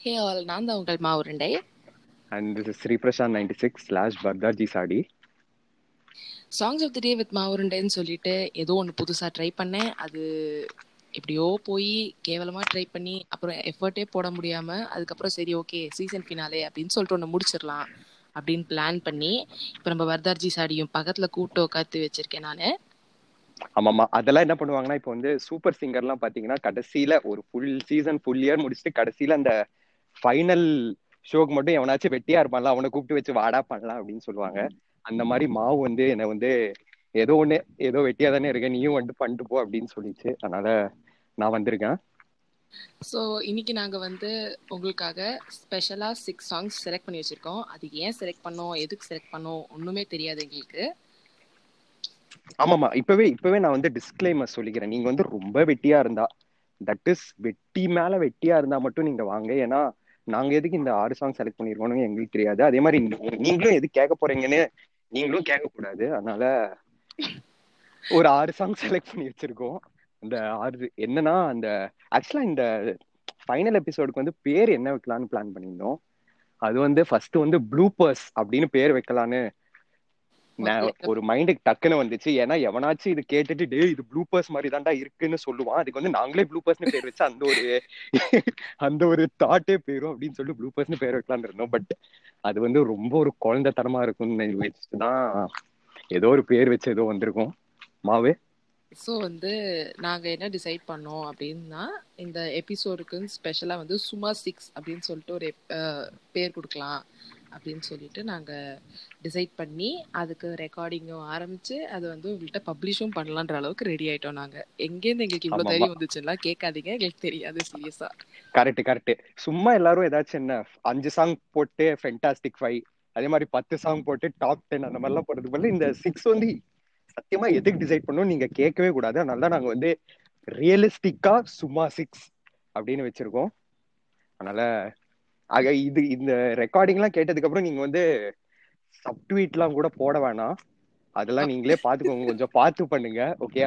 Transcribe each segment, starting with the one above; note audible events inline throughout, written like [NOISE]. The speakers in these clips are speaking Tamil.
ஹே ஆல் நான் தான் உங்கள் மாவுருண்டை. And this is Sri Prashant 96 slash Bagdarji Sadi. Songs of the day with மாவுருண்டைன்னு சொல்லிட்டு ஏதோ ஒன்று புதுசாக ட்ரை பண்ணேன். அது எப்படியோ போய் கேவலமாக ட்ரை பண்ணி அப்புறம் எஃபர்ட்டே போட முடியாமல் அதுக்கப்புறம் சரி ஓகே சீசன் ஃபினாலே அப்படின்னு சொல்லிட்டு ஒன்று முடிச்சிடலாம் அப்படின்னு பிளான் பண்ணி இப்போ நம்ம வர்தார்ஜி சாடியும் பக்கத்தில் கூட்டு உட்காந்து வச்சிருக்கேன் நான். ஆமாமா அதெல்லாம் என்ன பண்ணுவாங்கன்னா இப்போ வந்து சூப்பர் சிங்கர்லாம் பாத்தீங்கன்னா கடைசியில ஒரு ஃபுல் சீசன் ஃபுல் இயர் முடிச்சுட்டு கடைசியில அந்த ஃபைனல் ஷோக்கு மட்டும் எவனாச்சும் வெட்டியா இருப்பான்ல அவனை கூப்பிட்டு வச்சு வாடா பண்ணலாம் அப்படின்னு சொல்லுவாங்க. அந்த மாதிரி மாவு வந்து என்னை வந்து ஏதோ ஒண்ணு ஏதோ வெட்டியா தானே இருக்க நீயும் வந்து பண்ணிட்டு போ அப்படின்னு சொல்லிச்சு. அதனால நான் வந்திருக்கேன். ஸோ இன்னைக்கு நாங்கள் வந்து உங்களுக்காக ஸ்பெஷலாக சிக்ஸ் சாங்ஸ் செலக்ட் பண்ணி வச்சுருக்கோம். அது ஏன் செலக்ட் பண்ணோம் எதுக்கு செலக்ட் பண்ணோம் ஒன்றுமே தெரியாது எங்களுக்கு. ஆமாமா இப்பவே இப்பவே நான் வந்து டிஸ்க்ளைமர் சொல்லிக்கிறேன். நீங்க வந்து ரொம்ப வெட்டியா இருந்தா தட் இஸ் வெட்டி மேல வெட்டியா இருந்தா மட்டும் நீங்க வாங்க. ஏன்னா நாங்க எதுக்கு இந்த ஆறு சாங் செலக்ட் பண்ணிருக்கோம்னு எங்களுக்கு தெரியாது. அதே மாதிரி நீங்களும் எது கேட்க போறீங்கன்னு நீங்களும் கேட்க கூடாது அதனால ஒரு ஆறு சாங் செலக்ட் பண்ணி வச்சிருக்கோம். அந்த ஆறு என்னன்னா அந்த ஆக்சுவலா இந்த ஃபைனல் எபிசோடுக்கு வந்து பேர் என்ன வைக்கலாம்னு பிளான் பண்ணியிருந்தோம். அது வந்து ஃபர்ஸ்ட் வந்து ப்ளூபர்ஸ் அப்படின்னு பேர் வைக்கலான்னு நான் ஒரு மைண்டுக்கு டக்குன்னு வந்துச்சு. ஏன்னா எவனாச்சும் இது கேட்டுட்டு டே இது ப்ளூபர்ஸ் மாதிரி தான்டா இருக்குன்னு சொல்லுவான். அதுக்கு வந்து நாங்களே ப்ளூபர்ஸ்னு பேர் வச்சு அந்த ஒரு [LAUGHS] அந்த ஒரு தாட்டே போயிரும் அப்படின்னு சொல்லிட்டு ப்ளூபர்ஸ்னு பேர் வைக்கலாம்னு இருந்தோம். பட் அது வந்து ரொம்ப ஒரு குழந்தைத்தனமா இருக்கும்னு வச்சுட்டு தான் ஏதோ ஒரு பேர் வச்சு ஏதோ வந்திருக்கோம். மாவு? ஸோ வந்து நாங்கள் என்ன டிசைட் பண்ணோம் அப்படின்னா இந்த எபிசோடுக்குன்னு ஸ்பெஷலாக வந்து சும்மா சிக்ஸ் அப்படின்னு சொல்லிட்டு ஒரு பேர் கொடுக்கலாம். அப்படின்னு சொல்லிட்டு நாங்கள் டிசைட் பண்ணி அதுக்கு ரெக்கார்டிங்கும் ஆரம்பிச்சு அது வந்து உங்கள்கிட்ட பப்ளிஷும் பண்ணலான்ற அளவுக்கு ரெடி ஆயிட்டோம் நாங்கள் எங்கேருந்து எங்களுக்கு இவ்வளோ. தைரியம் வந்துச்சுன்னா கேட்காதீங்க எங்களுக்கு தெரியாது சீரியஸா கரெக்ட் கரெக்ட் சும்மா எல்லாரும் ஏதாச்சும் என்ன அஞ்சு சாங் போட்டு ஃபென்டாஸ்டிக் ஃபைவ் அதே மாதிரி பத்து சாங் போட்டு டாப் டென் அந்த மாதிரிலாம் போடுறது பதிலா இந்த சிக்ஸ் வந்து சத்தியமா எதுக்கு டிசைட் பண்ணணும் நீங்க கேட்கவே கூடாது. அதனால தான் நாங்க வந்து ரியலிஸ்டிக்கா சும்மா சிக்ஸ் அப்படின்னு வச்சிருக்கோம். அதனால ஆக இது இந்த ரெக்கார்டிங்லாம் கேட்டதுக்கு அப்புறம் நீங்க வந்து சப்ட்வீட்லாம் கூட போட வேணாம். அதெல்லாம் நீங்களே பாத்துக்கோங்க. கொஞ்சம் பார்த்து பண்ணுங்க. ஓகே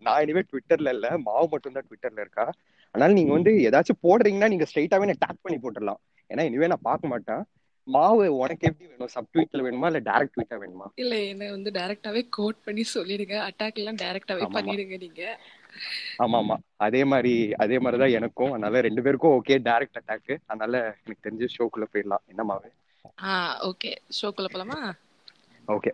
நான் இனிமே ட்விட்டர்ல இல்ல. மாவு மட்டும் தான் ட்விட்டர்ல இருக்கா? அதனால நீங்க வந்து ஏதாச்சும் போடுறீங்கன்னா நீங்க ஸ்ட்ரைட்டாவே நான் டேக் பண்ணி போட்டுடலாம். ஏன்னா இனிமே நான் பார்க்க மாட்டேன். மாவு உனக்கு எப்படி வேணும்? சப் ட்வீட்ல வேணுமா? இல்ல டைரக்ட் ட்வீட்டா வேணுமா? இல்லை என்ன வந்து டைரக்டாவே கோட் பண்ணி சொல்லிடுங்க. அட்டாக் எல்லாம் டைரக்டாவே. பண்ணிடுங்க நீங்க. ஆமா ஆமா அதே மாதிரி அதே மாதிரிதான் எனக்கும். அதனால ரெண்டு பேருக்கும் ஓகே டைரக்ட் அட்டாக் அதனால எனக்கு தெரிஞ்சு ஷோக்குள்ள போயிடலாம். என்ன மாவு ஆ ஓகே ஷோக்குள்ள போலாமா? ஓகே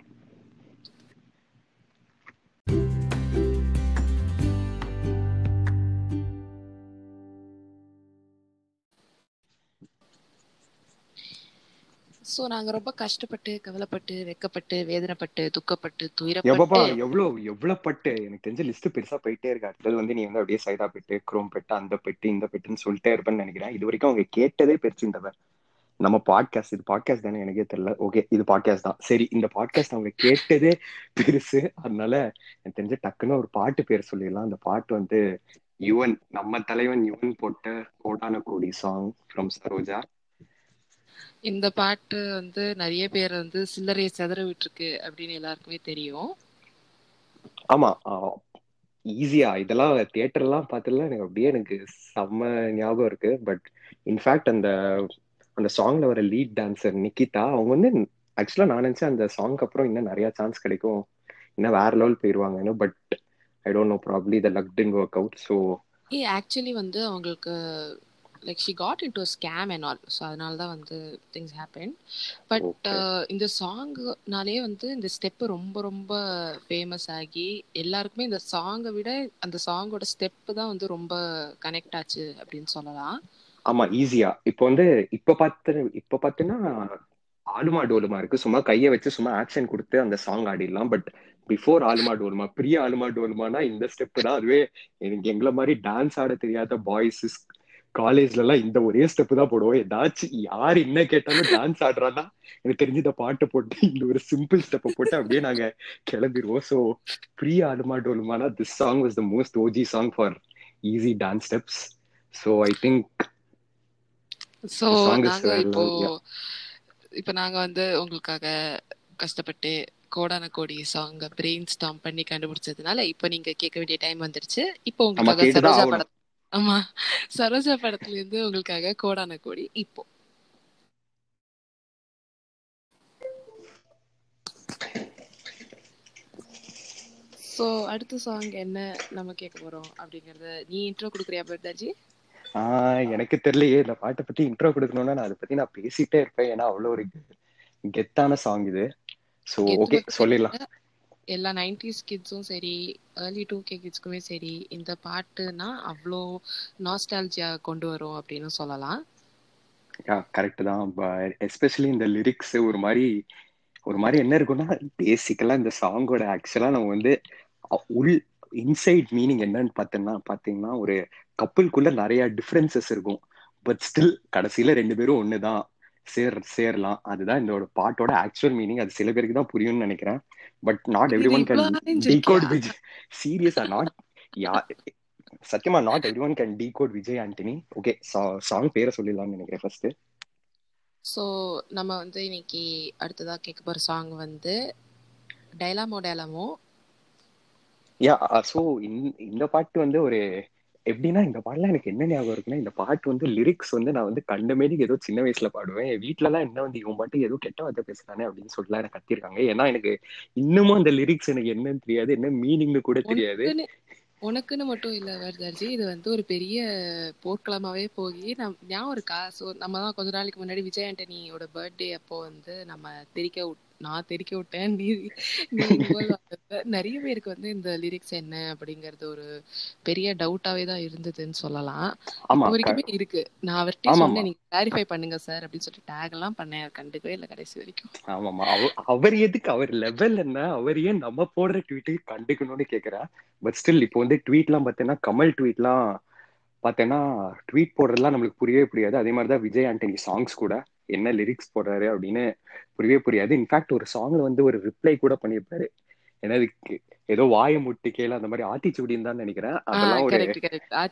சோ நாங்க ரொம்ப கஷ்டப்பட்டு கவலைப்பட்டு வெக்கப்பட்டு வேதனைப்பட்டு துக்கப்பட்டு துயரப்பட்டு எவ்வளவு எவ்வளவு பட்டு எனக்கு தெரிஞ்ச லிஸ்ட் பெருசா போயிட்டே இருக்கு. அடுத்தது வந்து நீ வந்து அப்படியே சைடா பெட்டு குரோம் பெட்டு அந்த பெட்டு இந்த பெட்டுன்னு சொல்லிட்டே இருப்பேன்னு நினைக்கிறேன். இது வரைக்கும் அவங்க கேட்டதே பெருசு நம்ம பாட்காஸ்ட் இது பாட்காஸ்ட் தானே? எனக்கே தெரியல. ஓகே இது பாட்காஸ்ட் தான். சரி இந்த பாட்காஸ்ட் அவங்க கேட்டதே பெருசு. அதனால எனக்கு தெரிஞ்ச டக்குன்னு ஒரு பாட்டு பேர் சொல்லிடலாம். அந்த பாட்டு வந்து யுவன் நம்ம தலைவன் யுவன் போட்ட கோடான கோடி சாங் ஃப்ரம் சரோஜா. இந்த பாட்டு வந்து நிறைய பேர் வந்து சில்லறையை செதற விட்டுருக்கு அப்படின்னு எல்லாருக்குமே தெரியும். ஆமா ஈஸியா இதெல்லாம் தியேட்டர்லாம் பார்த்ததுல எனக்கு அப்படியே எனக்கு செம்ம ஞாபகம் இருக்கு. பட் இன்ஃபேக்ட் அந்த அந்த சாங்ல வர லீட் டான்சர் நிக்கிதா அவங்க வந்து ஆக்சுவலா நான் நினைச்சேன் அந்த சாங்க்கு அப்புறம் இன்னும் நிறைய சான்ஸ் கிடைக்கும். இன்னும் வேற level போயிருவாங்கன்னு but I don't know probably the luck didn't work out so a actually வந்து அவங்களுக்கு like she got in to scam and all so அதனால தான் வந்து திங்ஸ் ஹேப்பன் பட். இந்த சாங்குனாலே வந்து இந்த ஸ்டெப்பு ரொம்ப ரொம்ப ஃபேமஸ் ஆகி எல்லாருக்குமே இந்த சாங்கை விட அந்த சாங்கோட ஸ்டெப்பு தான் வந்து ரொம்ப கனெக்ட் ஆச்சு அப்படின்னு சொல்லலாம். ஆமா ஈஸியா இப்போ வந்து இப்ப பார்த்து இப்ப பார்த்தீங்கன்னா ஆலுமா டோலுமா இருக்கு. சும்மா கையை வச்சு சும்மா ஆக்ஷன் கொடுத்து அந்த சாங் ஆடிடலாம். பட் பிஃபோர் ஆலுமா டோலுமா பிரிய ஆலுமா டோலுமானா இந்த ஸ்டெப் தான். அதுவே எனக்கு எங்களை மாதிரி டான்ஸ் ஆட தெரியாத பாய்ஸ் காலேஜ்ல எல்லாம் இந்த ஒரே ஸ்டெப் தான் போடுவோம் ஏதாச்சும் யார் என்ன கேட்டாலும் டான்ஸ் ஆடுறான்னா எனக்கு தெரிஞ்சு பாட்டு போட்டு இந்த ஒரு சிம்பிள் ஸ்டெப்பை போட்டு அப்படியே நாங்க கிளம்பிடுவோம் ஸோ பிரிய Aaluma டோலுமானா this song was the most OG song for easy dance steps so I think so இப்போ. இப்போ நாங்க வந்து உங்களுக்காக கஷ்டப்பட்டு கோடான கோடி சாங் பிரெயின் ஸ்டாம் பண்ணி கண்டுபிடிச்சதுனால இப்போ நீங்க கேட்க வேண்டிய டைம் வந்துருச்சு இப்போ உங்களுக்காக சரோஜா ஆகணும். ஆமா. சரோஜா படத்துல இருந்து உங்களுக்காக கோடான கோடி இப்போ. சோ அடுத்த சாங் என்ன நம்ம கேட்க போறோம் அப்படிங்கறத நீ இன்ட்ரோ கொடுக்குறியா பர்தாஜி? ஆஹ் எனக்கு தெரியலையே. இந்த பாட்டை பத்தி இன்ட்ரோ கொடுக்கணும்னா நான் அதை பத்தி நான் பேசிட்டே இருப்பேன். ஏன்னா அவ்வளவு ஒரு கெத்தான சாங் இது. சோ கெத்து ஓகே சொல்லிடலாம். எல்லா நைன்டிஸ் கிட்ஸும் சரி ஏர்லி டூ கே கிட்ஸ்க்குமே சரி இந்த பாட்டுனா அவ்வளோ நாஸ்டாலஜியா கொண்டு வரும் அப்படின்னு சொல்லலாம். கரெக்ட் தான். எஸ்பெஷலி இந்த லிரிக்ஸ் ஒரு மாதிரி ஒரு மாதிரி என்ன இருக்குன்னா பேசிக்கலா இந்த சாங்கோட ஆக்சுவலா நம்ம வந்து உள் இன்சைட் மீனிங் என்னன்னு பார்த்தோம்னா பாத்தீங்கன்னா ஒரு கப்பலுக்குள்ள நிறைய டிஃப்ரென்சஸ் இருக்கும். பட் ஸ்டில் கடைசியில ரெண்டு பேரும் ஒண்ணுதான். சேர் சேரலாம். அதுதான் இந்த ஒரு பாட்டோட ஆக்சுவல் மீனிங் அது சில பேருக்கு தான் புரியும்னு நினைக்கிறேன். But not everyone can decode Vijay சீரியஸா நாட் யா சத்தியமா not everyone can decode Vijay Antony okay song பேரை சொல்லிடலாம்னு நினைக்கிறேன் ஃபர்ஸ்ட் ஸோ நம்ம வந்து இன்னைக்கு அடுத்ததா கேட்க போற சாங் வந்து டைலாமோ டைலாமோ யா ஸோ இந்த பாட்டு வந்து ஒரு எப்படின்னா இந்த பாட்டுல எனக்கு என்ன ஞாபகம் இருக்குன்னா இந்த பாட்டு வந்து லிரிக்ஸ் வந்து நான் வந்து கண்டமேடிக்கு ஏதோ சின்ன வயசுல பாடுவேன். என் எல்லாம் என்ன வந்து இவன் பாட்டு ஏதோ கெட்ட வார்த்தை பேசுறானே அப்படின்னு சொல்லலாம் எனக்கு கத்திருக்காங்க. ஏன்னா எனக்கு இன்னமும் அந்த லிரிக்ஸ் எனக்கு என்னன்னு தெரியாது. என்ன மீனிங்னு கூட தெரியாது. உனக்குன்னு மட்டும் இல்ல வரதாஜி. இது வந்து ஒரு பெரிய போர்க்களமாவே போய் நம் ஞாபகம் இருக்கா? ஸோ நம்ம தான் கொஞ்ச நாளைக்கு முன்னாடி விஜய் ஆண்டனியோட பர்த்டே அப்போ வந்து நம்ம தெரிக்க விட் நான் தெரிக்க விட்டேன். நீ நிறைய பேருக்கு வந்து இந்த லிரிக்ஸ் என்ன அப்படிங்கறது ஒரு பெரிய டவுட்டாவே தான் இருந்ததுன்னு சொல்லலாம். வரைக்குமே இருக்கு. நான் அவர்கிட்ட சொன்னேன் நீங்க கிளாரிஃபை பண்ணுங்க சார் அப்படின்னு சொல்லிட்டு டேக் எல்லாம் பண்ணேன். கண்டுக்கவே இல்லை கடைசி வரைக்கும். ஆமாமா அவ- அவர் எதுக்கு? அவர் லெவல் என்ன? அவர் ஏன் நம்ம போடுற ட்வீட்டு கண்டுக்கணும்னு கேக்குறா? பட் ஸ்டில் இப்போ வந்து ட்வீட்லாம் பார்த்தேன்னா கமல் ட்வீட்லாம் பார்த்தேன்னா ட்வீட் போடுறதுலாம் நம்மளுக்கு புரியவே புரியாது. அதே மாதிரி தான் விஜய் ஆண்டனி சாங்ஸ் கூட. என்ன லிரிக்ஸ் போடுறாரு அப்படின்னு புரியவே புரியாது. இன்ஃபேக்ட் ஒரு சாங்ல வந்து ஒரு ரிப்ளை கூட பண்ணியிருப்பாரு. என்னது கே- ஏதோ வாயை முட்டு கேளு அந்த மாதிரி ஆத்திச்சூடின்னு தான் நினைக்கிறேன். அதெல்லாம் ஒரு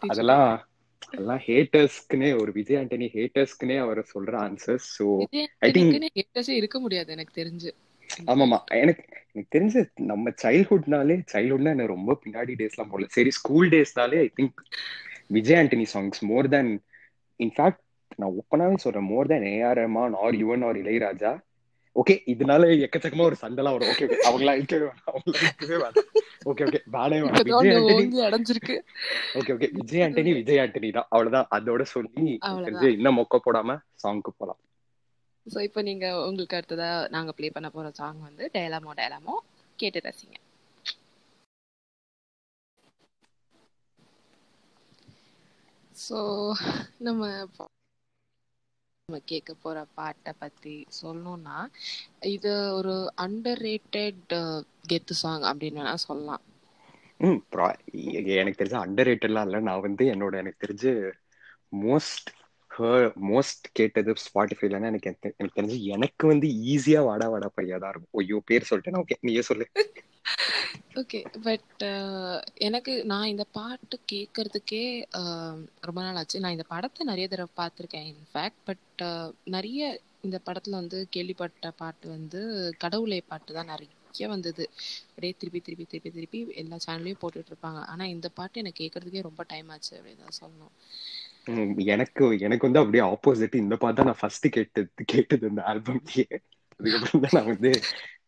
அதெல்லாம் அதெல்லாம் ஹேட்டர்ஸ்க்குனே ஒரு விஜய் ஆண்டனி ஹேட்டர்ஸ்க்குனே அவர் சொல்ற ஆன்சர்ஸ் விஜய் ஐ திங்க் ஹேட்டர்ஸே இருக்க முடியாது எனக்கு தெரிஞ்சு. ஆமாமா. எனக்கு எனக்கு தெரிஞ்ச நம்ம சைல்ட்ஹுட்னாலே சைல்ட்ஹுட்னா எனக்கு ரொம்ப பின்னாடி டேஸ்லாம் போகல சரி school டேஸ்னாலே I think Vijay Antony songs more than in fact நான் ஓப்பனாவே சொல்றேன். More than A R Rahman or Yuvan or Ilaiyaraaja. Okay இதனால எக்கச்சக்கமா ஒரு சண்டைலாம் வரும். ஓகே இருக்கவே வேணாம். ஓகே ஓகே இப்பதான் விஜய் ஆண்டனி அடைஞ்சிருக்கு. ஓகே ஓகே விஜய் ஆண்டனி விஜய் ஆண்டனி தான். அவ்வளவுதான். அதோட சொல்லி இன்னும் மொக்க போடாம சாங்க்கு போலாம். சோ இப்போ நீங்க உங்களுக்கு அடுத்ததா நாங்க ப்ளே பண்ண போற சாங் வந்து டயலாமோ டயலாமோ கேட்டு ரசிங்க. சோ நம்ம நம்ம கேட்க போற பாட்டை பத்தி சொல்லணும்னா இது ஒரு அண்டர் ரேட்டட் கெத்து சாங் அப்படின்னு வேணா சொல்லலாம். ம் எனக்கு தெரிஞ்ச அண்டர் ரேட்டட்லாம் இல்லை. நான் வந்து என்னோட எனக்கு தெரிஞ்சு மோஸ்ட் மோஸ்ட் கேட்டது ஸ்பாட்டிஃபைலன்னா எனக்கு எனக்கு எனக்கு தெரிஞ்சு எனக்கு வந்து ஈஸியா வாடா வாடா பையா தான் இருக்கும். ஐயோ பேர் சொல்லிட்டேன்? ஓகே நீயே சொல்லு. ஓகே பட் uh, எனக்கு நான் இந்த பாட்டு கேட்கறதுக்கே ரொம்ப நாள் ஆச்சு. நான் இந்த படத்தை நிறைய தடவை பார்த்துருக்கேன் இன்ஃபேக்ட் பட் நிறைய இந்த படத்தில் வந்து கேள்விப்பட்ட பாட்டு வந்து கடவுளே பாட்டு தான் நிறைய வந்தது. அப்படியே திருப்பி திருப்பி திருப்பி திருப்பி எல்லா சேனல்லையும் போட்டுட்டு இருப்பாங்க இந்த பாட்டு எனக்கு கேட்கறதுக்கே ரொம்ப டைம் ஆச்சு அப்படின்னு தான் சொல்லணும். எனக்கு எனக்கு வந்து அப்படியே ஆப்போசிட் இந்த பாட்டு தான் நான் ஃபர்ஸ்ட் கேட்டது கேட்டது இந்த ஆல்பம்லயே அதுக்கப்புறம் தான் நான் வந்து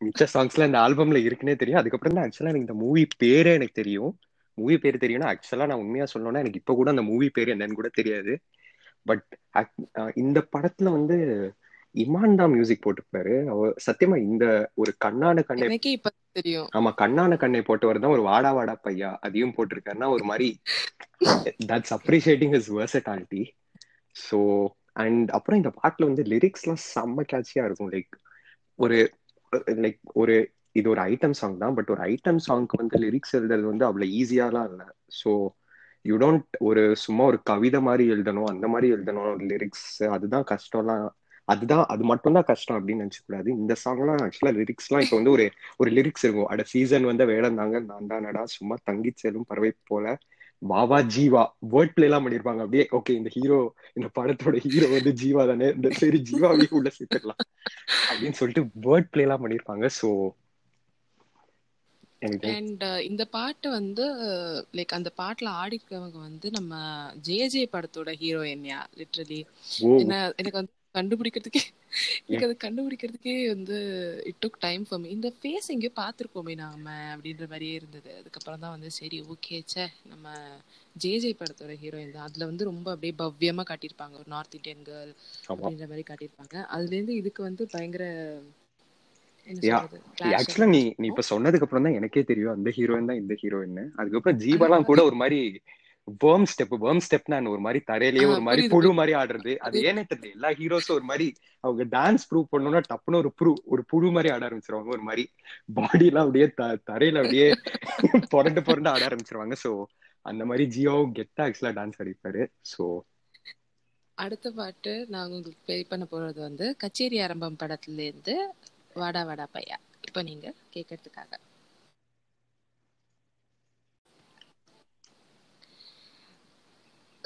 மிச்ச சாங்ஸ்ல இந்த ஆல்பம்ல இருக்குன்னே தெரியும். அதுக்கப்புறம் தான் ஆக்சுவலா எனக்கு இந்த மூவி பேரே எனக்கு தெரியும். மூவி பேர் தெரியும்னா ஆக்சுவலா நான் உண்மையா சொல்லணும்னா எனக்கு இப்ப கூட அந்த மூவி பேர் என்னன்னு கூட தெரியாது. பட் இந்த படத்துல வந்து இமான் தான் மியூசிக் போட்டிருப்பாரு அவர் சத்தியமா இந்த ஒரு கண்ணான கண்ணை தெரியும். ஆமா கண்ணான கண்ணை போட்டவர் தான் ஒரு வாடா வாடா பையா அதையும் போட்டிருக்காருன்னா ஒரு மாதிரி that's appreciating his versatility so and அப்புறம் இந்த பாட்டுல வந்து லிரிக்ஸ்லாம் செம்ம கேட்சியா இருக்கும். லைக் ஒரு லைக் ஒரு இது ஒரு ஐட்டம் சாங் தான் பட் ஒரு ஐட்டம் சாங்க்கு வந்து லிரிக்ஸ் எழுதுறது வந்து அவ்வளோ ஈஸியாலாம் இல்லை. ஸோ யூ டோன்ட் ஒரு சும்மா ஒரு கவிதை மாதிரி எழுதணும் அந்த மாதிரி எழுதணும் லிரிக்ஸ் அதுதான் கஷ்டம்லாம் அதுதான் அது மட்டும் தான் கஷ்டம் அப்படின்னு நினைச்சக்கூடாது. இந்த சாங்லாம் ஆக்சுவலா லிரிக்ஸ்லாம் இப்போ வந்து ஒரு ஒரு லிரிக்ஸ் இருக்கும். அட சீசன் வந்து வேடந்தாங்க நான் தானடா சும்மா தங்கி செல்லும் பறவை போல. பாபா ஜீவா வேர்ட் பிளே எல்லாம் பண்ணிருப்பாங்க. அப்படியே ஓகே இந்த ஹீரோ இந்த படத்தோட ஹீரோ வந்து ஜீவா தானே இந்த சரி ஜீவாவே உள்ள சேர்த்துக்கலாம் அப்படின்னு சொல்லிட்டு வேர்ட் பிளே எல்லாம் பண்ணிருப்பாங்க எனக்கு அண்ட் இந்த பாட்டு வந்து லைக் அந்த பாட்டுல ஆடிக்கிறவங்க வந்து நம்ம ஜே ஜே படத்தோட ஹீரோயின்யா லிட்ரலி என்ன எனக்கு வந்து கண்டுபிடிக்கிறதுக்கே எனக்கு அது கண்டுபிடிக்கிறதுக்கே வந்து it took time for me இந்த ஃபேஸ் எங்கேயோ பார்த்துருக்கோமே நாம அப்படின்ற மாதிரியே இருந்தது. அதுக்கப்புறம் தான் வந்து சரி ஓகே ச்சே நம்ம ஜே ஜே படத்தோட ஹீரோயின் தான். அதுல வந்து ரொம்ப அப்படியே பவ்யமா காட்டியிருப்பாங்க. ஒரு நார்த் இந்தியன் கேர்ள் அப்படின்ற மாதிரி காட்டியிருப்பாங்க. அதுல இருந்து இதுக்கு வந்து பயங்கர ஆக்சுவலா நீ நீ இப்ப சொன்னதுக்கு அப்புறம் தான் எனக்கே தெரியும் அந்த ஹீரோயின் தான் இந்த ஹீரோயின் அதுக்கப்புறம் [LAUGHS] ஜீவாலாம் கூட ஒரு மாதிரி வேர்ம் ஸ்டெப் வேர்ம் ஸ்டெப் நான் ஒரு மாதிரி தரையிலேயே ஒரு மாதிரி புழு மாதிரி ஆடுறது. அது அது ஏனே தெரியல. எல்லா ஹீரோஸும் ஒரு மாதிரி அவங்க டான்ஸ் ப்ரூவ் பண்ணணும்னா டப்புன்னு ஒரு புழு ஒரு புழு மாதிரி ஆட ஆரம்பிச்சிருவாங்க. ஒரு மாதிரி பாடி எல்லாம் அப்படியே தரையில அப்படியே [LAUGHS] புரண்டு புரண்டு ஆட ஆரம்பிச்சிருவாங்க. சோ அந்த மாதிரி ஜியோவும் கெத்தா ஆக்சுவலா டான்ஸ் ஆடிப்பாரு. சோ அடுத்த பாட்டு நான் உங்களுக்கு ப்ளே பண்ண போறது வந்து கச்சேரி ஆரம்பம் படத்துல இருந்து வாடா வாடா பையா. இப்போ நீங்க கேட்கறதுக்காக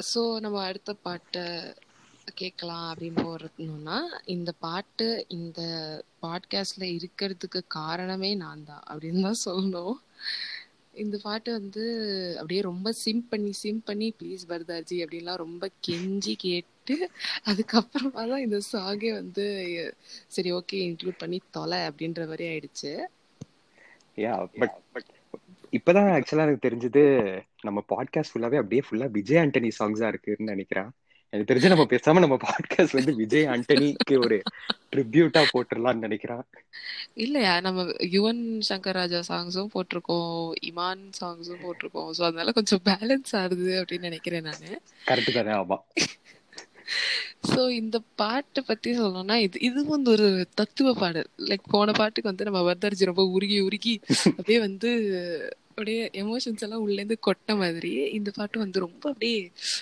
ஸோ நம்ம அடுத்த பாட்டை கேட்கலாம் அப்படின்னு வரணும்னா இந்த பாட்டு இந்த பாட்காஸ்ட்ல இருக்கிறதுக்கு காரணமே நான் தான் அப்படின்னு தான் சொல்லணும். இந்த பாட்டு வந்து அப்படியே ரொம்ப சிம் பண்ணி சிம் பண்ணி ப்ளீஸ் பரதாஜி அப்படின்லாம் ரொம்ப கெஞ்சி கேட்டு அதுக்கப்புறமா தான் இந்த சாங்கே வந்து சரி ஓகே இன்க்ளூட் பண்ணி தொலை அப்படின்ற மாதிரி ஆயிடுச்சு. யா பட் இப்பதான் ஆக்சுவலா எனக்கு தெரிஞ்சது நம்ம பாட்காஸ்ட் ஃபுல்லாவே அப்படியே ஃபுல்லா விஜய் ஆண்டனி சாங்ஸா இருக்குன்னு நினைக்கிறேன். எனக்கு தெரிஞ்சு நம்ம பேசாம நம்ம பாட்காஸ்ட் வந்து விஜய் ஆண்டனிக்கு ஒரு ட்ரிபியூட்டா போட்டுடலாம்னு நினைக்கிறேன். இல்லையா? நம்ம யுவன் சங்கர் ராஜா சாங்ஸும் போட்டிருக்கோம் இமான் சாங்ஸும் போட்டிருக்கோம். ஸோ அதனால கொஞ்சம் பேலன்ஸ் ஆகுது அப்படின்னு நினைக்கிறேன் நான். கரெக்ட் தானே? ஆமா. ஸோ இந்த பாட்டை பத்தி சொல்லணும்னா இது இது வந்து ஒரு தத்துவ பாடல். லைக் போன பாட்டுக்கு வந்து நம்ம வர்தர்ஜி ரொம்ப உருகி உருகி அப்படியே வந்து அப்படியே எமோஷன்ஸ் எல்லாம் உள்ளேருந்து கொட்ட மாதிரி இந்த பாட்டு வந்து ரொம்ப அப்படியே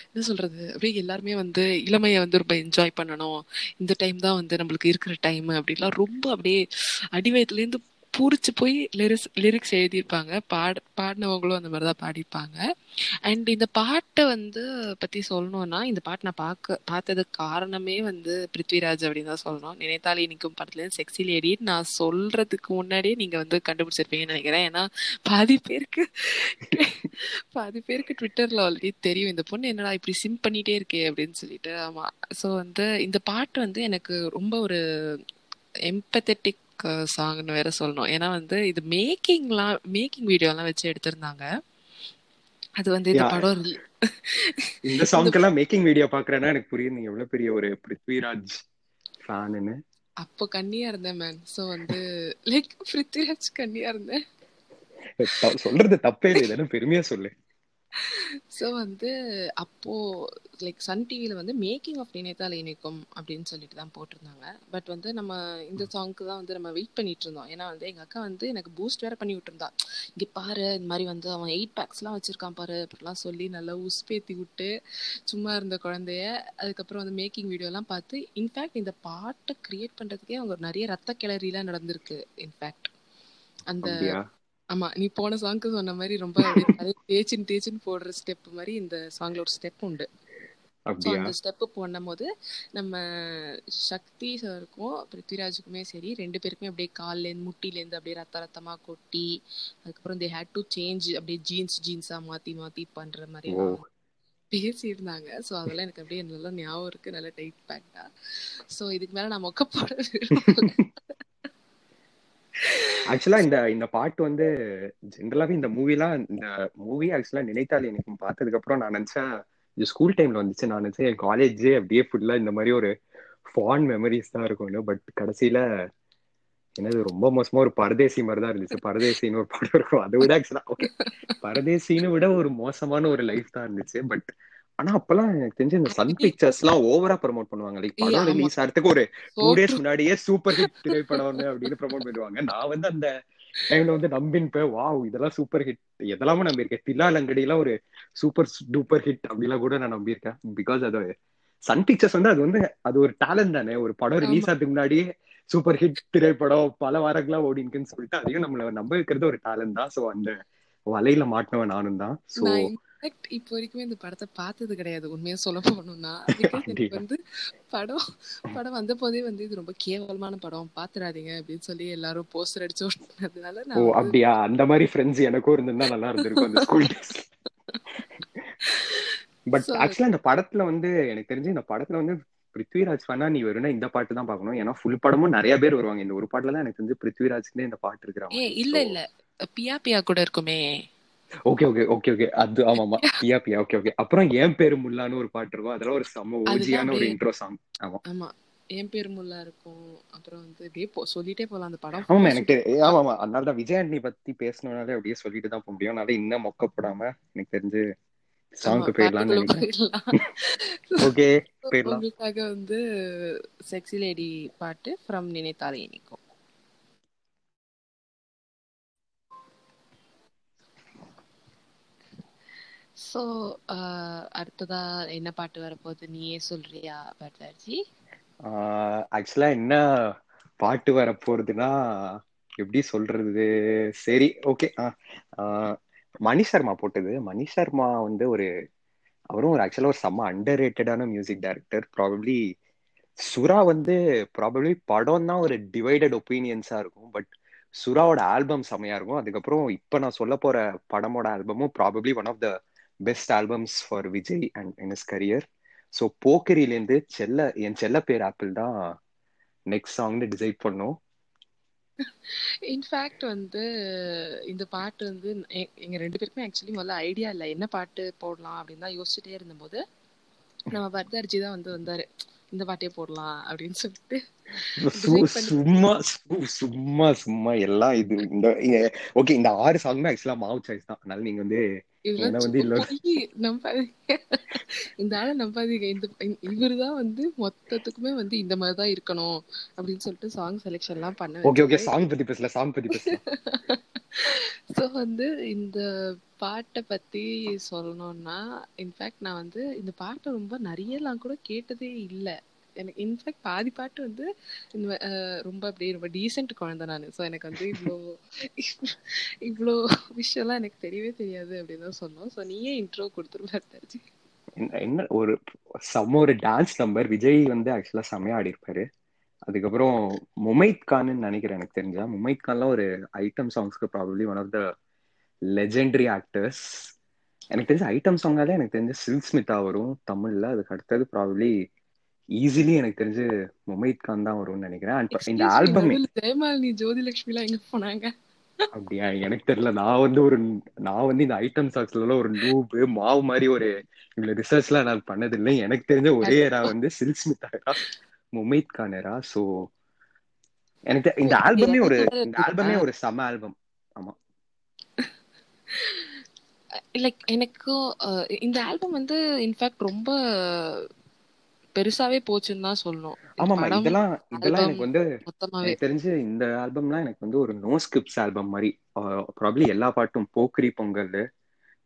என்ன சொல்றது அப்படியே எல்லாருமே வந்து இளமையை வந்து ரொம்ப என்ஜாய் பண்ணணும். இந்த டைம் தான் வந்து நம்மளுக்கு இருக்கிற டைம் அப்படிலாம் ரொம்ப அப்படியே அடிவயத்துலேருந்து பூரிச்சு போய் லிரிக்ஸ் லிரிக்ஸ் எழுதியிருப்பாங்க. பாட பாடினவங்களும் அந்த மாதிரி தான் பாடியிருப்பாங்க. அண்ட் இந்த பாட்டை வந்து பற்றி சொல்லணும்னா இந்த பாட்டு நான் பார்க்க பார்த்ததுக்கு காரணமே வந்து பிருத்விராஜ் அப்படின்னு தான் சொல்லணும். நினைத்தாலே நிற்கும் படத்துலேருந்து செக்ஸி லேடி நான் சொல்றதுக்கு முன்னாடியே நீங்கள் வந்து கண்டுபிடிச்சிருப்பீங்கன்னு நினைக்கிறேன். ஏன்னா பாதி பேருக்கு பாதி பேருக்கு ட்விட்டரில் ஆல்ரெடி தெரியும். இந்த பொண்ணு என்னடா இப்படி சிம் பண்ணிகிட்டே இருக்கே அப்படின்னு சொல்லிட்டு. ஆமாம் ஸோ வந்து இந்த பாட்டு வந்து எனக்கு ரொம்ப ஒரு எம்பத்தட்டிக் சாங்னு வேற சொல்லணும். ஏன்னா வந்து இது மேக்கிங்லாம் மேக்கிங் வீடியோலாம் வச்சு எடுத்திருந்தாங்க. அது வந்து இந்த. படம் இந்த சாங்க்கு எல்லாம் மேக்கிங் வீடியோ பாக்குறேன்னா எனக்கு புரியுது. நீங்க எவ்வளவு பெரிய ஒரு பிருத்விராஜ் ஃபேனுன்னு அப்போ கன்னியா இருந்தேன் மேன் ஸோ வந்து லைக் பிருத்விராஜ் கன்னியா இருந்தேன். சொல்றது தப்பே இல்லை. பெருமையா சொல்லு. ஸோ வந்து அப்போ லைக் சன் டிவியில வந்து மேக்கிங் ஆஃப் நினைத்தால் இணைக்கும் அப்படின்னு சொல்லிட்டு தான் போட்டிருந்தாங்க. பட் வந்து நம்ம இந்த சாங்க்கு தான் வந்து நம்ம வெயிட் பண்ணிட்டு இருந்தோம். ஏன்னா வந்து எங்க அக்கா வந்து எனக்கு பூஸ்ட் வேற பண்ணி விட்டுருந்தா. இங்க பாரு இந்த மாதிரி வந்து அவன் எயிட் பேக்ஸ்லாம் வச்சிருக்கான் பாரு அப்படிலாம் சொல்லி நல்லா உஸ்பேத்தி விட்டு சும்மா இருந்த குழந்தைய. அதுக்கப்புறம் வந்து மேக்கிங் வீடியோலாம் பார்த்து இன்ஃபேக்ட் இந்த பாட்டை கிரியேட் பண்றதுக்கே அவங்க நிறைய ரத்த கிளறிலாம் நடந்திருக்கு இன்ஃபேக்ட் அந்த ஆமா நீ போன சாங்க்கு சொன்ன மாதிரி ரொம்ப தேய்ச்சின்னு தேய்ச்சின்னு போடுற ஸ்டெப் மாதிரி இந்த சாங்ல ஒரு ஸ்டெப் உண்டு. அந்த ஸ்டெப்பு போடும்போது நம்ம சக்தி சாருக்கும் பிருத்விராஜுக்குமே சரி ரெண்டு பேருக்குமே அப்படியே கால்லேருந்து முட்டிலேருந்து அப்படியே ரத்த ரத்தமா கொட்டி அதுக்கப்புறம் தே ஹேட் டு சேஞ்ச் அப்படியே ஜீன்ஸ் ஜீன்ஸா மாத்தி மாத்தி பண்ற மாதிரி பேசியிருந்தாங்க. ஸோ அதெல்லாம் எனக்கு அப்படியே நல்லா ஞாபகம் இருக்கு. நல்லா டைட் பேக்டா ஸோ இதுக்கு மேல நான் மொக்க போட. ஆக்சுவலா இந்த இந்த பாட்டு வந்து ஜென்ரலாவே இந்த மூவிலாம் இந்த மூவி ஆக்சுவலா நினைத்தால் எனக்கு பார்த்ததுக்கு அப்புறம் நான் நினைச்சேன் இது ஸ்கூல் டைம்ல வந்துச்சு. நான் நினைச்சேன் என் காலேஜே அப்படியே ஃபுல்லா இந்த மாதிரி ஒரு ஃபான் மெமரிஸ் தான் இருக்கும்னு பட் கடைசியில என்னது ரொம்ப மோசமா ஒரு பரதேசி மாதிரி தான் இருந்துச்சு. பரதேசின்னு ஒரு படம் இருக்கும். அதை விட ஆக்சுவலா ஓகே பரதேசின்னு விட ஒரு மோசமான ஒரு லைஃப் தான் இருந்துச்சு. பட் ஆனா அப்பெல்லாம் எனக்கு தெரிஞ்சு இந்த சன் பிக்சர்ஸ் எல்லாம் ஓவரா ப்ரமோட் பண்ணுவாங்க. லைக் படம். ரிலீஸ் ஆகிறதுக்கு ஒரு டூ டேஸ். முன்னாடியே சூப்பர் ஹிட் திரைப்படம் அப்படின்னு ப்ரமோட் பண்ணுவாங்க நான் வந்து அந்த டைம்ல வந்து நம்பின்பேன் வாவ் இதெல்லாம் சூப்பர் ஹிட் எதெல்லாம நம்பியிருக்கேன். தில்லா லங்கடி எல்லாம் ஒரு சூப்பர் டூப்பர் ஹிட் அப்படிலாம் கூட நான் நம்பியிருக்கேன். பிகாஸ் அது சன் பிக்சர்ஸ் வந்து அது வந்து அது ஒரு டேலண்ட் தானே. ஒரு படம் ரிலீஸ். ஆகிறதுக்கு முன்னாடியே சூப்பர் ஹிட் திரைப்படம் பல வாரங்களா ஓடினுக்குன்னு சொல்லிட்டு அதையும் நம்மள நம்ப வைக்கிறது ஒரு டேலண்ட் தான். சோ அந்த வலையில மாட்டினவன் நானும் தான். சோ இன்ஃபேக்ட் இப்போ வரைக்குமே இந்த படத்தை பார்த்தது கிடையாது. உண்மையா சொல்ல போகணும்னா. எனக்கு வந்து படம் படம் வந்த போதே வந்து இது ரொம்ப கேவலமான படம். பாத்துறாதீங்க அப்படின்னு சொல்லி எல்லாரும் போஸ்டர் அடிச்சு ஓட்டுனதுனால ஓ அப்படியா? அந்த மாதிரி ஃப்ரெண்ட்ஸ் எனக்கும் இருந்திருந்தா நல்லா இருந்திருக்கும் அந்த ஸ்கூல் பட் ஆக்சுவலா இந்த படத்துல வந்து எனக்கு தெரிஞ்சு இந்த படத்துல வந்து பிருத்விராஜ் ஃபனா நீ வரும்னா இந்த பாட்டு தான் பார்க்கணும். ஏன்னா ஃபுல் படமும் நிறைய பேர் வருவாங்க. இந்த ஒரு பாட்டுல தான் எனக்கு தெரிஞ்சு பிருத்விராஜ்க்குனே இந்த பாட்டு இருக்கிற ஏ மாதிரி. இல்ல இல்ல. பியா பியா கூட இருக்குமே. ஓகே ஓகே ஓகே ஓகே அது ஆமாமா பியா பியா ஓகே ஓகே அப்புறம் ஏன் பேரு முல்லான்னு ஒரு பாட்டு இருக்கும். அதெல்லாம் ஒரு செம்ம அதுதான் ஓஜியான ஒரு அப்படியே இன்ட்ரோ சாங் ஆமா. ஆமா. என் பேர் முல்லா இருக்கும். அப்புறம் வந்து இப்படியே போ சொல்லிட்டே போலாம். அந்த படம் ஆமா எனக்கு ஆமா ஆமா. அதனால தான் விஜய் ஆண்டனி பத்தி பேசணும்னாலே அப்படியே சொல்லிட்டு தான் போக முடியும். அதனால இன்னும் மொக்கப்படாம எனக்கு தெரிஞ்சு ஆமா சாங்க்கு போயிடலாம்னு நினைக்கிறேன். ஓகே [LAUGHS] [LAUGHS] போயிடலாம். உங்களுக்காக வந்து செக்ஸி லேடி பாட்டு ஃப்ரம் நினைத்தாலே இனிக்கும். ஸோ uh, அடுத்ததா என்ன பாட்டு வரப்போகுது? நீயே சொல்றியா பர்தார்ஜி ஆக்சுவலா என்ன பாட்டு வர போறதுன்னா எப்படி சொல்றது? சரி ஓகே மணி சர்மா போட்டது. மணி சர்மா வந்து ஒரு அவரும் ஒரு ஆக்சுவலா ஒரு செம்ம அண்டர் ரேட்டடான மியூசிக் டைரக்டர் ப்ராபப்ளி சுறா வந்து ப்ராபப்ளி படம் தான் ஒரு டிவைடட் ஒப்பீனியன்ஸா இருக்கும். பட் சுறாவோட ஆல்பம் செமையா இருக்கும். அதுக்கப்புறம் இப்ப நான் சொல்ல போற படமோட ஆல்பமும் probably one of the best albums for Vijay and in his career so போக்கரியிலேருந்து செல்ல என் செல்ல பேர் ஆப்பிள் தான் நெக்ஸ்ட் சாங்னு டிசைட் பண்ணோம். இன்ஃபேக்ட் வந்து இந்த பாட்டு வந்து எங்க ரெண்டு பேருக்குமே ஆக்சுவலி முதல்ல ஐடியா இல்லை. என்ன பாட்டு போடலாம் அப்படின்னு தான் யோசிச்சுட்டே இருந்தபோது நம்ம பர்தர்ஜி தான் வந்து வந்தாரு. இந்த பாட்டே போடலாம் அப்படின்னு சொல்லிட்டு. சும்மா சும்மா சும்மா எல்லாம் இது இந்த ஓகே இந்த ஆறு சாங்குமே ஆக்சுவலா மாவு சாய்ஸ் தான். அதனால நீங்க வந்து வந்து நம்பாதீங்க. இந்த ஆளை நம்பாதீங்க. இந்த இவர் தான் வந்து மொத்தத்துக்குமே வந்து இந்த மாதிரி தான் இருக்கணும் அப்படின்னு சொல்லிட்டு சாங் செலெக்ஷன்லாம் பண்ண ஓகே ஓகே சாங் பத்தி பேசல சாங் பத்தி பேசலாம். [LAUGHS] ஸோ வந்து இந்த பாட்டை பத்தி சொல்லணும்னா இன்ஃபேக்ட் நான் வந்து இந்த பாட்டை ரொம்ப நிறையலாம் கூட கேட்டதே இல்லை. எனக்கு இன்ஃபேக்ட் பாதி பாட்டு வந்து இந்த ரொம்ப அப்படியே ரொம்ப டீசென்ட் குழந்தை நான். ஸோ எனக்கு வந்து இவ்வளோ இவ்வளோ விஷயம்லாம் எனக்கு தெரியவே தெரியாது அப்படின்னு தான் சொன்னோம். ஸோ நீயே இன்ட்ரோ கொடுத்துருப்பாரு என்ன என்ன ஒரு செம்ம ஒரு டான்ஸ் நம்பர் விஜய் வந்து ஆக்சுவலா செம்மையாக ஆடி இருப்பாரு அதுக்கப்புறம் முமைத் கான்னு நினைக்கிறேன் எனக்கு தெரிஞ்சா. முமைத் கான்லாம் ஒரு item சாங்ஸ்க்கு probably one of the legendary actors எனக்கு தெரிஞ்ச ஐட்டம் சாங்காலே எனக்கு தெரிஞ்ச சில் ஸ்மிதா வரும். தமிழ்ல அதுக்கு அடுத்தது ப்ராபப்ளி ஈஸிலி எனக்கு தெரிஞ்சு முமைத் கான் தான் வரும்னு நினைக்கிறேன். இந்த ஆல்பமே ஜெயமாலினி ஜோதிலட்சுமிலாம் எங்க போனாங்க? அப்படியா? எனக்கு தெரியல. நான் வந்து ஒரு நான் வந்து இந்த ஐட்டம் சாங்ஸ்ல ஒரு நூபு மாவு மாதிரி ஒரு இவ்வளவு ரிசர்ச்லாம் நான் பண்ணதில்லை. எனக்கு தெரிஞ்ச ஒரே ஏரா வந்து சில் ஸ்மிதா முமைத் கான் era. ஸோ எனக்கு இந்த ஆல்பமே ஒரு இந்த ஆல்பமே ஒரு செம ஆல்பம். ஆமா. [LAUGHS] லைக் எனக்கும் அஹ், இந்த ஆல்பம் வந்து இன்ஃபேக்ட் ரொம்ப பெருசாவே போச்சுன்னு தான் சொல்லணும். படம் இதெல்லாம் இதெல்லாம் எனக்கு வந்து எனக்கு தெரிஞ்சு இந்த ஆல்பம்லாம் எனக்கு வந்து ஒரு நோ ஸ்கிரிப்ட்ஸ் ஆல்பம் மாதிரி ப்ராப்ளி எல்லா பாட்டும் போக்கிரி பொங்கல்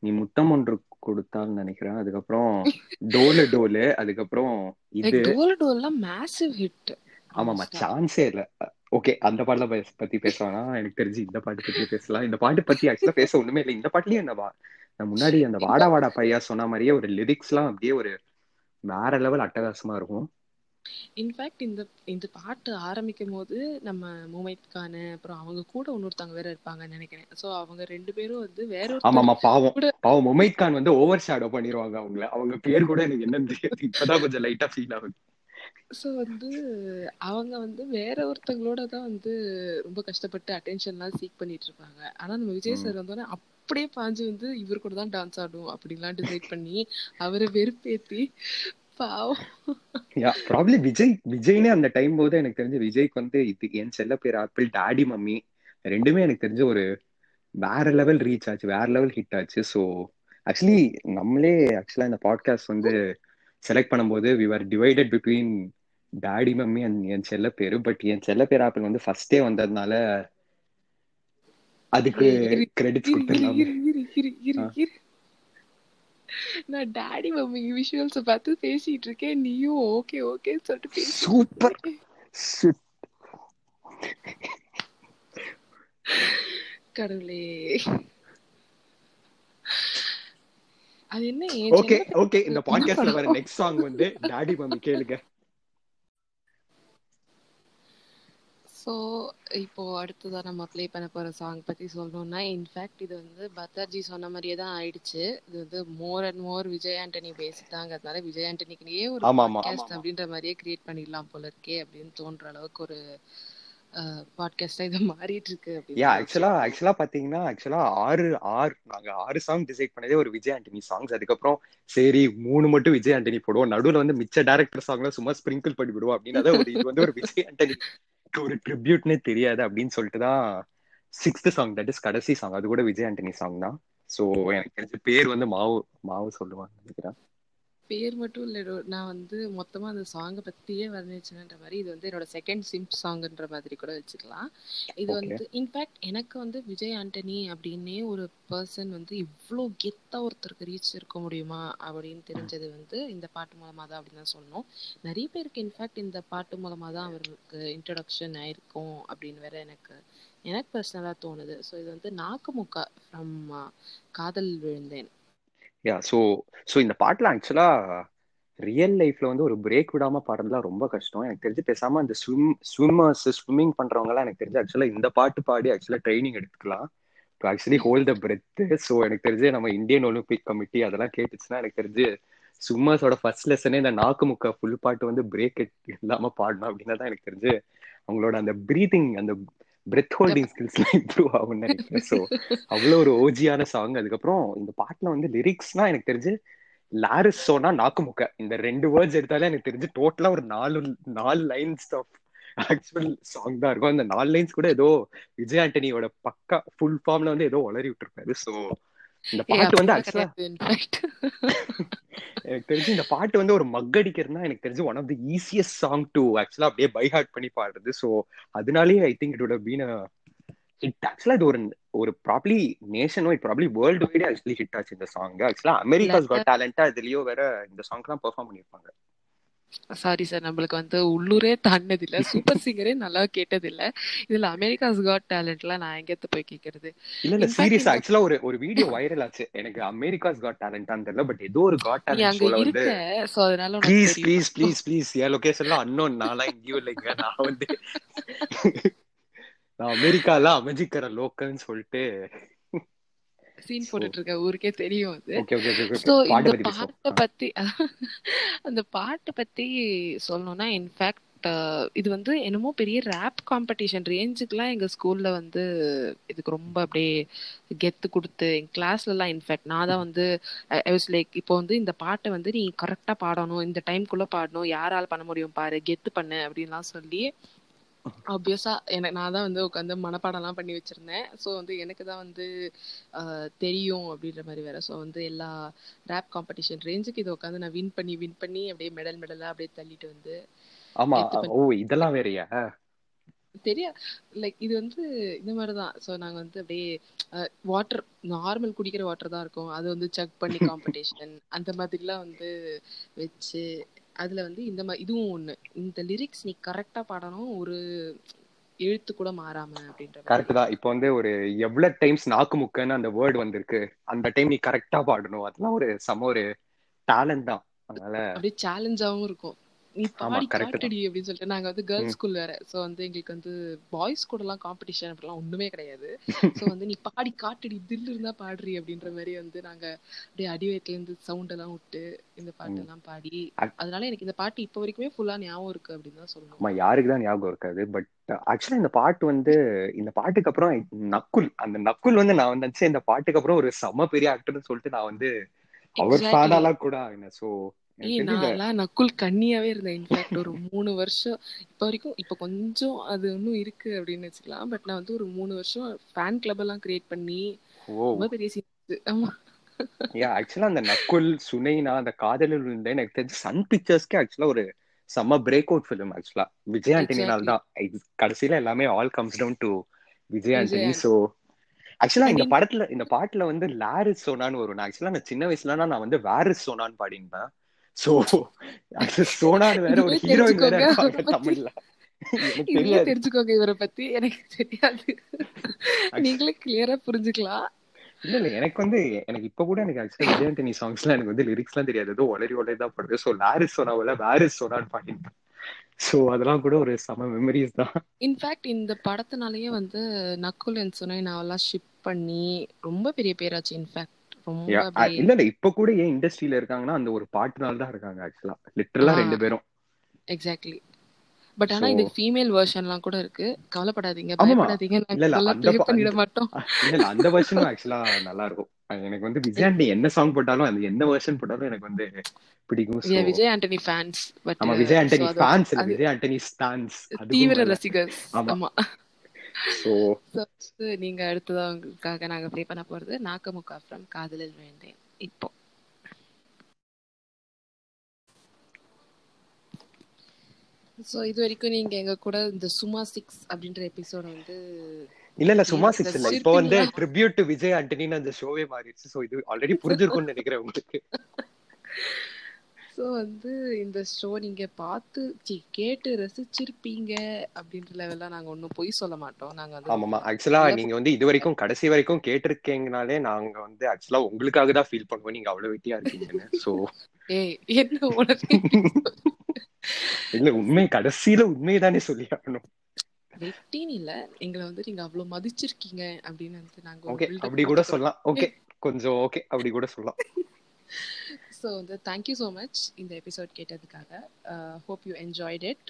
நீ முத்தம் ஒன்று கொடுத்தான்னு நினைக்கிறேன். அதுக்கப்புறம் டோலு டோலு. அதுக்கப்புறம் இது டோல் டோல்லாம் மேசிவ் ஹிட் ஆமாமா சான்ஸே இல்ல. ஓகே அந்த பாட்டுல பே- பத்தி பேசலாம் எனக்கு தெரிஞ்சு இந்த பாட்டு பத்தி பேசலாம். இந்த பாட்டு பத்தி ஆக்சுவலா பேச ஒண்ணுமே இல்லை. இந்த பாட்டுலயே நான் முன்னாடி அந்த வாடா வாடா பையா சொன்ன மாதிரியே ஒரு லிரிக்ஸ் எல்லாம் அப்படியே ஒரு வேற லெவல் அட்டகாசமா இருக்கும். இன்ஃபேக்ட் இந்த இந்த பாட்டு ஆரம்பிக்கும் போது நம்ம முமைத் கான் அப்புறம் அவங்க கூட இன்னொருத்தவங்க வேற இருப்பாங்கன்னு நினைக்கிறேன். சோ அவங்க ரெண்டு பேரும் வந்து வேற ஆமாமா பாவம். பாவம் முமைத் கான் வந்து ஓவர் ஷேடோ பண்ணிடுவாங்க அவங்கள. அவங்க பேர் கூட எனக்கு என்னன்னு தெரியாது. இப்பதான் கொஞ்சம் லைட்டா ஃபீல் ஆகுது. ஸோ வந்து அவங்க வந்து வேற ஒருத்தங்களோட தான் வந்து ரொம்ப கஷ்டப்பட்டு அட்டென்ஷன்லாம் சீக் பண்ணிட்டு இருப்பாங்க. ஆனா நம்ம விஜய். சார் வந்தோடனே அப்படியே பாஞ்சு வந்து இவர் கூட தான் டான்ஸ் ஆடும் அப்படின்லாம் டிசைட் பண்ணி அவரை வெறுப்பேத்தி ப்ராப்ளி விஜய் விஜய்னே அந்த டைம் போது எனக்கு தெரிஞ்ச விஜய்க்கு வந்து இது என் செல்ல பேர் ஆப்பிள் டாடி மம்மி ரெண்டுமே எனக்கு தெரிஞ்ச ஒரு வேற லெவல் ரீச் ஆச்சு வேற லெவல் ஹிட் ஆச்சு. ஸோ ஆக்சுவலி நம்மளே ஆக்சுவலா இந்த பாட்காஸ்ட் வந்து செலக்ட் பண்ணும்போது we are divided between daddy mummy and என் செல்ல பேரு. பட் என் செல்ல பேர் ஆப்பிள் வந்து ஃபர்ஸ்டே வந்ததுனால அதுக்கு கிரெடிட்ஸ் இரு கொடுத்துடலாமே நான் டாடி மம்மி விஷுவல்ஸ பார்த்து பேசிட்டு இருக்கேன். நீயும் ஓகே ஓகே சொல்லிட்டு சூப்பர். கடவுளே. அது என்ன என் ஓகே ஓகே இந்த பாட்காஸ்ட்ல வர [LAUGHS] நெக்ஸ்ட் சாங் வந்து டாடி மம்மி கேளுங்க. ஸோ இப்போ அடுத்ததா நம்ம ப்ளே பண்ண போற சாங் பத்தி சொல்லணும்னா இன்ஃபேக்ட் இது வந்து பத்தார்ஜி சொன்ன மாதிரியே தான் ஆயிடுச்சு. இது வந்து more and more Vijay Antony பேசிட்டாங்கிறதுனால Vijay ஆண்டனிக்குனே ஒரு பாட்காஸ்ட் அப்படின்ற மாதிரியே கிரியேட் பண்ணிடலாம் போல இருக்கே அப்படின்னு தோன்ற அளவுக்கு ஒரு பாட்காஸ்டா இது மாறிட்டு இருக்கு யா ஆக்சுவலா ஆக்சுவலா பாத்தீங்கன்னா ஆக்சுவலா ஆறு ஆறு நாங்க ஆறு சாங் டிசைட் பண்ணதே ஒரு விஜய் ஆண்டனி சாங்ஸ் அதுக்கப்புறம் சரி மூணு மட்டும் விஜய் ஆண்டனி போடுவோம். நடுவுல வந்து மிச்ச டேரக்டர் சாங்ல சும்மா ஸ்பிரிங்கிள் பண்ணி விடுவோம் அப்படின்னா ஒரு இது வந்து ஒரு விஜய் ஆண்டனி ஒரு ட்ரிபியூட்னே தெரியாது அப்படின்னு சொல்லிட்டு தான் சிக்ஸ்த் சாங் தட் இஸ் கடைசி சாங் அது கூட விஜய் ஆண்டனி சாங் தான். சோ எனக்கு தெரிஞ்ச பேர் வந்து மாவு மாவு சொல்லுவாங்க நினைக்கிறேன். பேர் மட்டும் இல்ல நான் வந்து மொத்தமா அந்த சாங்கை பத்தியே வர்ணிச்சேன்ற மாதிரி இது வந்து என்னோட செகண்ட் சிம்ப் சாங்ன்ற மாதிரி கூட வச்சுக்கலாம். இது வந்து இன்ஃபேக்ட் எனக்கு வந்து விஜய் ஆண்டனி அப்படின்னே ஒரு பர்சன் வந்து இவ்வளோ கெத்தா ஒருத்தருக்கு ரீச் இருக்க முடியுமா அப்படின்னு தெரிஞ்சது வந்து இந்த பாட்டு மூலமா தான் அப்படின்னு தான் சொல்லணும். நிறைய பேருக்கு இன்ஃபேக்ட் இந்த பாட்டு மூலமா தான் அவருக்கு இன்ட்ரடக்ஷன் ஆயிருக்கும் அப்படின்னு வேற எனக்கு எனக்கு பர்சனலா தோணுது. ஸோ இது வந்து நாக்குமுக்கா ஃப்ரம் காதல் விழுந்தேன். யா ஸோ ஸோ இந்த பாட்டுலாம் ஆக்சுவலா ரியல் லைஃப்ல வந்து ஒரு பிரேக் விடாம பாடுறதுலாம் ரொம்ப கஷ்டம். எனக்கு தெரிஞ்சு பேசாம அந்த ஸ்விம் ஸ்விம்மர்ஸ் ஸ்விம்மிங் பண்றவங்கலாம் எனக்கு தெரிஞ்சு ஆக்சுவலா இந்த பாட்டு பாடி ஆக்சுவலா ட்ரைனிங் எடுத்துக்கலாம். To actually hold the breath so எனக்கு தெரிஞ்சு நம்ம இந்தியன் ஒலிம்பிக் கமிட்டி அதெல்லாம் கேட்டுச்சுன்னா எனக்கு தெரிஞ்சு ஸ்விம்மர்ஸோட ஃபர்ஸ்ட் லெசனே இந்த நாக்கு முக்க ஃபுல் பாட்டு வந்து பிரேக் இல்லாம பாடணும் அப்படின்னா தான் எனக்கு தெரிஞ்சு அவங்களோட அந்த பிரீதிங் அந்த பிரெத் ஹோல்டிங் ஸ்கில்ஸ்லாம் இம்ப்ரூவ் ஆகும்னு நினைக்கிறேன். ஸோ அவ்வளோ ஒரு ஓஜியான சாங் அதுக்கப்புறம் இந்த பாட்டுல வந்து லிரிக்ஸ்னா எனக்கு தெரிஞ்சு லாரிஸ் சோனா நாக்குமுக்க இந்த ரெண்டு வேர்ட்ஸ் எடுத்தாலே எனக்கு தெரிஞ்சு டோட்டலா ஒரு நாலு நாலு லைன்ஸ் ஆஃப் ஆக்சுவல் சாங் தான் இருக்கும். அந்த நாலு லைன்ஸ் கூட ஏதோ விஜய் ஆண்டனியோட பக்கா ஃபுல் ஃபார்ம்ல வந்து ஏதோ உளறி விட்டுருப்பாரு. ஸோ இந்த பாட்டு வந்து ஆக்சுவலா [LAUGHS] எனக்கு தெரிஞ்சு இந்த பாட்டு வந்து ஒரு மக்கடிக்கிறதுனா எனக்கு தெரிஞ்சு one of the easiest song to ஆக்சுவலா அப்படியே பை ஹார்ட் பண்ணி பாடுறது. ஸோ அதனாலேயே I think it been a hit ஆக்சுவலா இது ஒரு ஒரு probably nation wide probably world வைடே actually hit ஆச்சு இந்த சாங் ஆக்சுவலா அமெரிக்காஸ் காட் டேலண்டா இதுலயோ வேற இந்த சாங் தான் பெர்ஃபார்ம் பண்ணிருப்பாங்க சாரி சார் நம்மளுக்கு வந்து உள்ளூரே தாண்டினது இல்ல சூப்பர் சிங்கரே நல்லா கேட்டது இல்ல இதுல அமெரிக்காஸ் காட் டேலண்ட்லாம் நான் எங்கேத்து போய் கேக்குறது இல்ல இல்ல. சீரியஸா ஆக்சுவலா ஒரு ஒரு வீடியோ வைரல் ஆச்சு. எனக்கு அமெரிக்காஸ் காட் டேலண்டான்னு தெரியல பட் ஏதோ ஒரு காட் டேலண்ட் ஷோல வந்து சோ அதனால ப்ளீஸ் ப்ளீஸ் ப்ளீஸ் ப்ளீஸ் என் லொகேஷன்லாம் அன்னோன் நான்லாம் எங்கேயும் இல்லைங்க நான் வந்து நான் அமெரிக்கால அமைஞ்சிக்கிற லோக்கல்னு சொல்லிட்டு சீன் போட்டுட்டு இருக்க ஊருக்கே தெரியும் அது இந்த பாட்டை. பத்தி [LAUGHS] அந்த பாட்டை பத்தி சொல்லணும்னா இன்ஃபேக்ட் இது வந்து என்னமோ பெரிய ரேப் காம்படிஷன் ரேஞ்சுக்குலாம் எங்க ஸ்கூல்ல வந்து இதுக்கு ரொம்ப அப்படியே கெத்து கொடுத்து கிளாஸ்ல எல்லாம் இன்ஃபேக்ட் நான் தான் வந்து ஐ வாஸ் லைக் இப்போ வந்து இந்த பாட்டை வந்து நீ கரெக்டா பாடணும் இந்த டைம்குள்ள பாடணும் யாரால பண்ண முடியும் பாரு கெத்து பண்ணு அப்படின்லாம் சொல்லி ஆப்வியஸா எனக்கு நான் தான் வந்து உட்காந்து மனப்பாடம்லாம் பண்ணி வச்சிருந்தேன். ஸோ வந்து எனக்கு தான் வந்து தெரியும் அப்படின்ற மாதிரி வேற. ஸோ வந்து எல்லா ரேப் காம்படிஷன் ரேஞ்சுக்கு இதை உட்காந்து நான் வின் பண்ணி வின் பண்ணி அப்படியே மெடல் மெடலா அப்படியே தள்ளிட்டு வந்து ஆமா. ஓ இதெல்லாம் வேறயா? தெரியா லைக் இது வந்து இந்த மாதிரி தான். ஸோ நாங்கள் வந்து அப்படியே வாட்டர் நார்மல் குடிக்கிற வாட்டர் தான் இருக்கும். அது வந்து செக் பண்ணி காம்படிஷன் அந்த மாதிரிலாம் வந்து வச்சு அதுல வந்து இந்த மாதிரி இதுவும் ஒண்ணு. இந்த லிரிக்ஸ் நீ கரெக்டா பாடணும் ஒரு எழுத்து கூட மாறாம அப்படின்ற கரெக்ட் தான். இப்போ வந்து ஒரு எவ்வளவு டைம்ஸ் நாக்கு முக்கன்னு அந்த வேர்ட் வந்திருக்கு அந்த டைம் நீ கரெக்டா பாடணும். அதெல்லாம் ஒரு சம ஒரு டேலண்ட் தான். அதனால அப்படியே சேலஞ்சாவும் இருக்கும். நீ பாடி காட்டுடி அப்படின்னு சொல்லிட்டு நாங்க வந்து கேர்ள்ஸ் ஸ்கூல் வேற. சோ வந்து எங்களுக்கு வந்து பாய்ஸ் கூட எல்லாம் காம்படிஷன் அப்படிலாம் ஒண்ணுமே கிடையாது. [LAUGHS] சோ வந்து நீ பாடி காட்டுடி தில் இருந்தா பாடுறி அப்படின்ற மாதிரி வந்து நாங்க அப்படியே அடி வயிற்றுல இருந்து சவுண்ட் எல்லாம் விட்டு இந்த ம். பாட்டெல்லாம் பாடி. அதனால எனக்கு இந்த பாட்டு இப்போ வரைக்குமே ஃபுல்லா ஞாபகம் இருக்கு அப்படின்னு தான் சொல்லணும். ஆமா யாருக்கு தான் ஞாபகம் இருக்காது. பட் ஆக்சுவலா இந்த பாட்டு வந்து இந்த பாட்டுக்கு அப்புறம் நக்குல் அந்த நக்குல் வந்து நான் வந்து இந்த பாட்டுக்கு அப்புறம் ஒரு செம பெரிய ஆக்டர்னு சொல்லிட்டு நான் வந்து அவர் ஃபேனாலாம் கூட ஆகினேன் சோ ஏய் நக்குல் கண்ணியாவே இருந்தேன். இன்ஃபேக்ட் ஒரு மூணு வருஷம் இப்போ வரைக்கும் இப்போ கொஞ்சம் அது இன்னும் இருக்கு அப்படின்னு வச்சுக்கலாம். பட் நான் வந்து ஒரு மூணு வருஷம் ஃபேன் கிளப் எல்லாம் கிரியேட் பண்ணி ரொம்ப பெரிய சீன் ஆமா. யா ஆக்சுவலா அந்த நக்குல் சுனைனா அந்த காதலில் இருந்தேன். எனக்கு தெரிஞ்சு சன் பிக்சர்ஸ்க்கு ஆக்சுவலா ஒரு செம்ம பிரேக் அவுட் ஃபிலிம் ஆக்சுவலா விஜய் ஆண்டனினால் தான். கடைசியில எல்லாமே all comes down to Vijay Antony. So ஆக்சுவலா இந்த படத்துல இந்த பாட்டுல வந்து லாரிஸ் சோனான்னு வரும் நான் ஆக்சுவலா நான் சின்ன வயசுலனா நான் வந்து வேரிஸ் சோனான்னு பாடினேன் ஸோ அது சோனான்னு வேற ஒரு ஹீரோயின் வேற தமிழ்ல. இதுவே தெரிஞ்சுக்கோங்க இவரை பத்தி. எனக்கு தெரியாது. நீங்களே கிளியரா புரிஞ்சுக்கலாம். இல்ல இல்ல. எனக்கு வந்து எனக்கு இப்ப கூட எனக்கு ஆக்சுவலா விஜய் ஆண்டனி சாங்ஸ்லாம் எனக்கு வந்து லிரிக்ஸ்லாம் தெரியாது. ஏதோ ஒளரி ஒளரி தான் பாடுவேன் ஸோ லாரிஸ் சொன்னாவில வேரிஸ் சொன்னான்னு பாடினேன் ஸோ அதெல்லாம் கூட ஒரு செம மெமரிஸ் தான். இன்ஃபேக்ட் இந்த படத்தினாலயே வந்து நக்குல் அண்ட் சுனை நாவெல்லாம் ஷிப் பண்ணி ரொம்ப பெரிய பேராச்சு இன்ஃபேக்ட் ரொம்ப இல்ல இல்ல இப்ப கூட ஏன் இண்டஸ்ட்ரியில இருக்காங்கன்னா அந்த ஒரு பாட்டுனால தான் இருக்காங்க ஆக்சுவலா லிட்டரலா ரெண்டு பேரும். எக்ஸாக்ட்லி பட் ஆனா இதுக்கு ஃபீமேல் வெர்ஷன்லாம் கூட இருக்கு. கவலைப்படாதீங்க பயப்படாதீங்க. நாங்க ப்ளே பண்ணிட மாட்டோம். [LAUGHS] இல்ல அந்த வெர்ஷனும் ஆக்சுவலா நல்லா இருக்கும். எனக்கு வந்து [LAUGHS] விஜய் ஆண்டனி என்ன சாங் போட்டாலும் அந்த என்ன வெர்ஷன் போட்டாலும் எனக்கு வந்து பிடிக்கும். Are Vijay Antony fans but ஆமா விஜய் ஸோ ஆண்டனி ஃபேன்ஸ் இல்ல விஜய் ஆண்டனி ஸ்டான்ஸ் தீவிர மேல ரசிகர்ஸ் ஆமா. நீங்க அடுத்ததா உங்களுக்காக நாங்க ப்ளே பண்ண போறது நாக்கமுக்கா ஃப்ரம் காதலில் விழுந்தேன். இப்போ. ஸோ இது வரைக்கும் நீங்க எங்க கூட இந்த சுமா சிக்ஸ் அப்படின்ற எபிசோட வந்து இல்ல இல்ல சும்மா சிக்ஸ் இல்ல. இப்போ வந்து ட்ரிபியூட் டு விஜய் ஆண்டனின்னு அந்த ஷோவே மாறிடுச்சு. ஸோ இது ஆல்ரெடி புரிஞ்சிருக்கும்னு நினைக்கிறேன் உங்களுக்கு. [LAUGHS] ஸோ வந்து இந்த ஷோ நீங்க பார்த்து சி கேட்டு ரசிச்சிருப்பீங்க அப்படின்ற லெவல்லாம் நாங்க ஒன்றும் பொய் சொல்ல மாட்டோம். நாங்க வந்து ஆமாமா ஆக்சுவலா நல்ல நீங்க வந்து இது வரைக்கும் கடைசி வரைக்கும் கேட்டிருக்கீங்கனாலே நாங்க வந்து ஆக்சுவலா உங்களுக்காக தான் ஃபீல் பண்ணுவோம். நீங்க அவ்வளவு வெட்டியா இருக்கீங்கன்னு. ஸோ ஏய் என்ன உடனே இல்ல உண்மை கடைசியில உண்மைதானே சொல்லி ஆகணும். வெட்டின்னு இல்ல. எங்களை வந்து நீங்க அவ்வளவு மதிச்சிருக்கீங்க அப்படின்னு வந்து நாங்க ஓகே அப்படி கூட சொல்லலாம். ஓகே கொஞ்சம் ஓகே அப்படி கூட சொல்லலாம். ஸோ வந்து தேங்க்யூ ஸோ மச் இந்த episode கேட்டதுக்காக. Hope you enjoyed it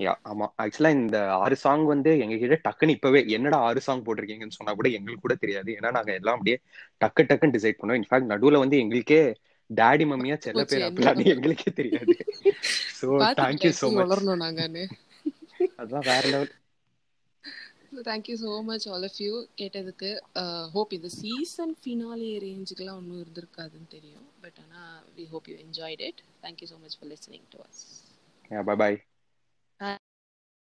yeah ஆமா. ஆக்சுவலா இந்த ஆறு சாங் வந்து எங்க கிட்ட டக்குன்னு இப்பவே என்னடா ஆறு சாங் போட்டிருக்கீங்கன்னு சொன்னா கூட எங்களுக்கு கூட தெரியாது. ஏன்னா நாங்க எல்லாம் அப்படியே டக்கு டக்குன்னு டிசைட் பண்ணோம் இன்ஃபேக்ட் நடுவுல வந்து எங்களுக்கே டாடி மம்மியா செல்ல பேர் அப்படிலாம் பண்றது எங்களுக்கே தெரியாது. தேங்க்யூ பாத்துக்கிட்டேன் ஸோ எப்படி மச் நாங்கன்னு. அதுதான் வேற level thank you so much all of you கேட்டதுக்கு ஹோப் இந்த சீசன் ஃபினாலே ரேஞ்சுக்கெல்லாம் ஒன்றும் இருந்திருக்காதுன்னு தெரியும். பட் ஆனால் we hope you enjoyed it thank you so much for listening to us bye bye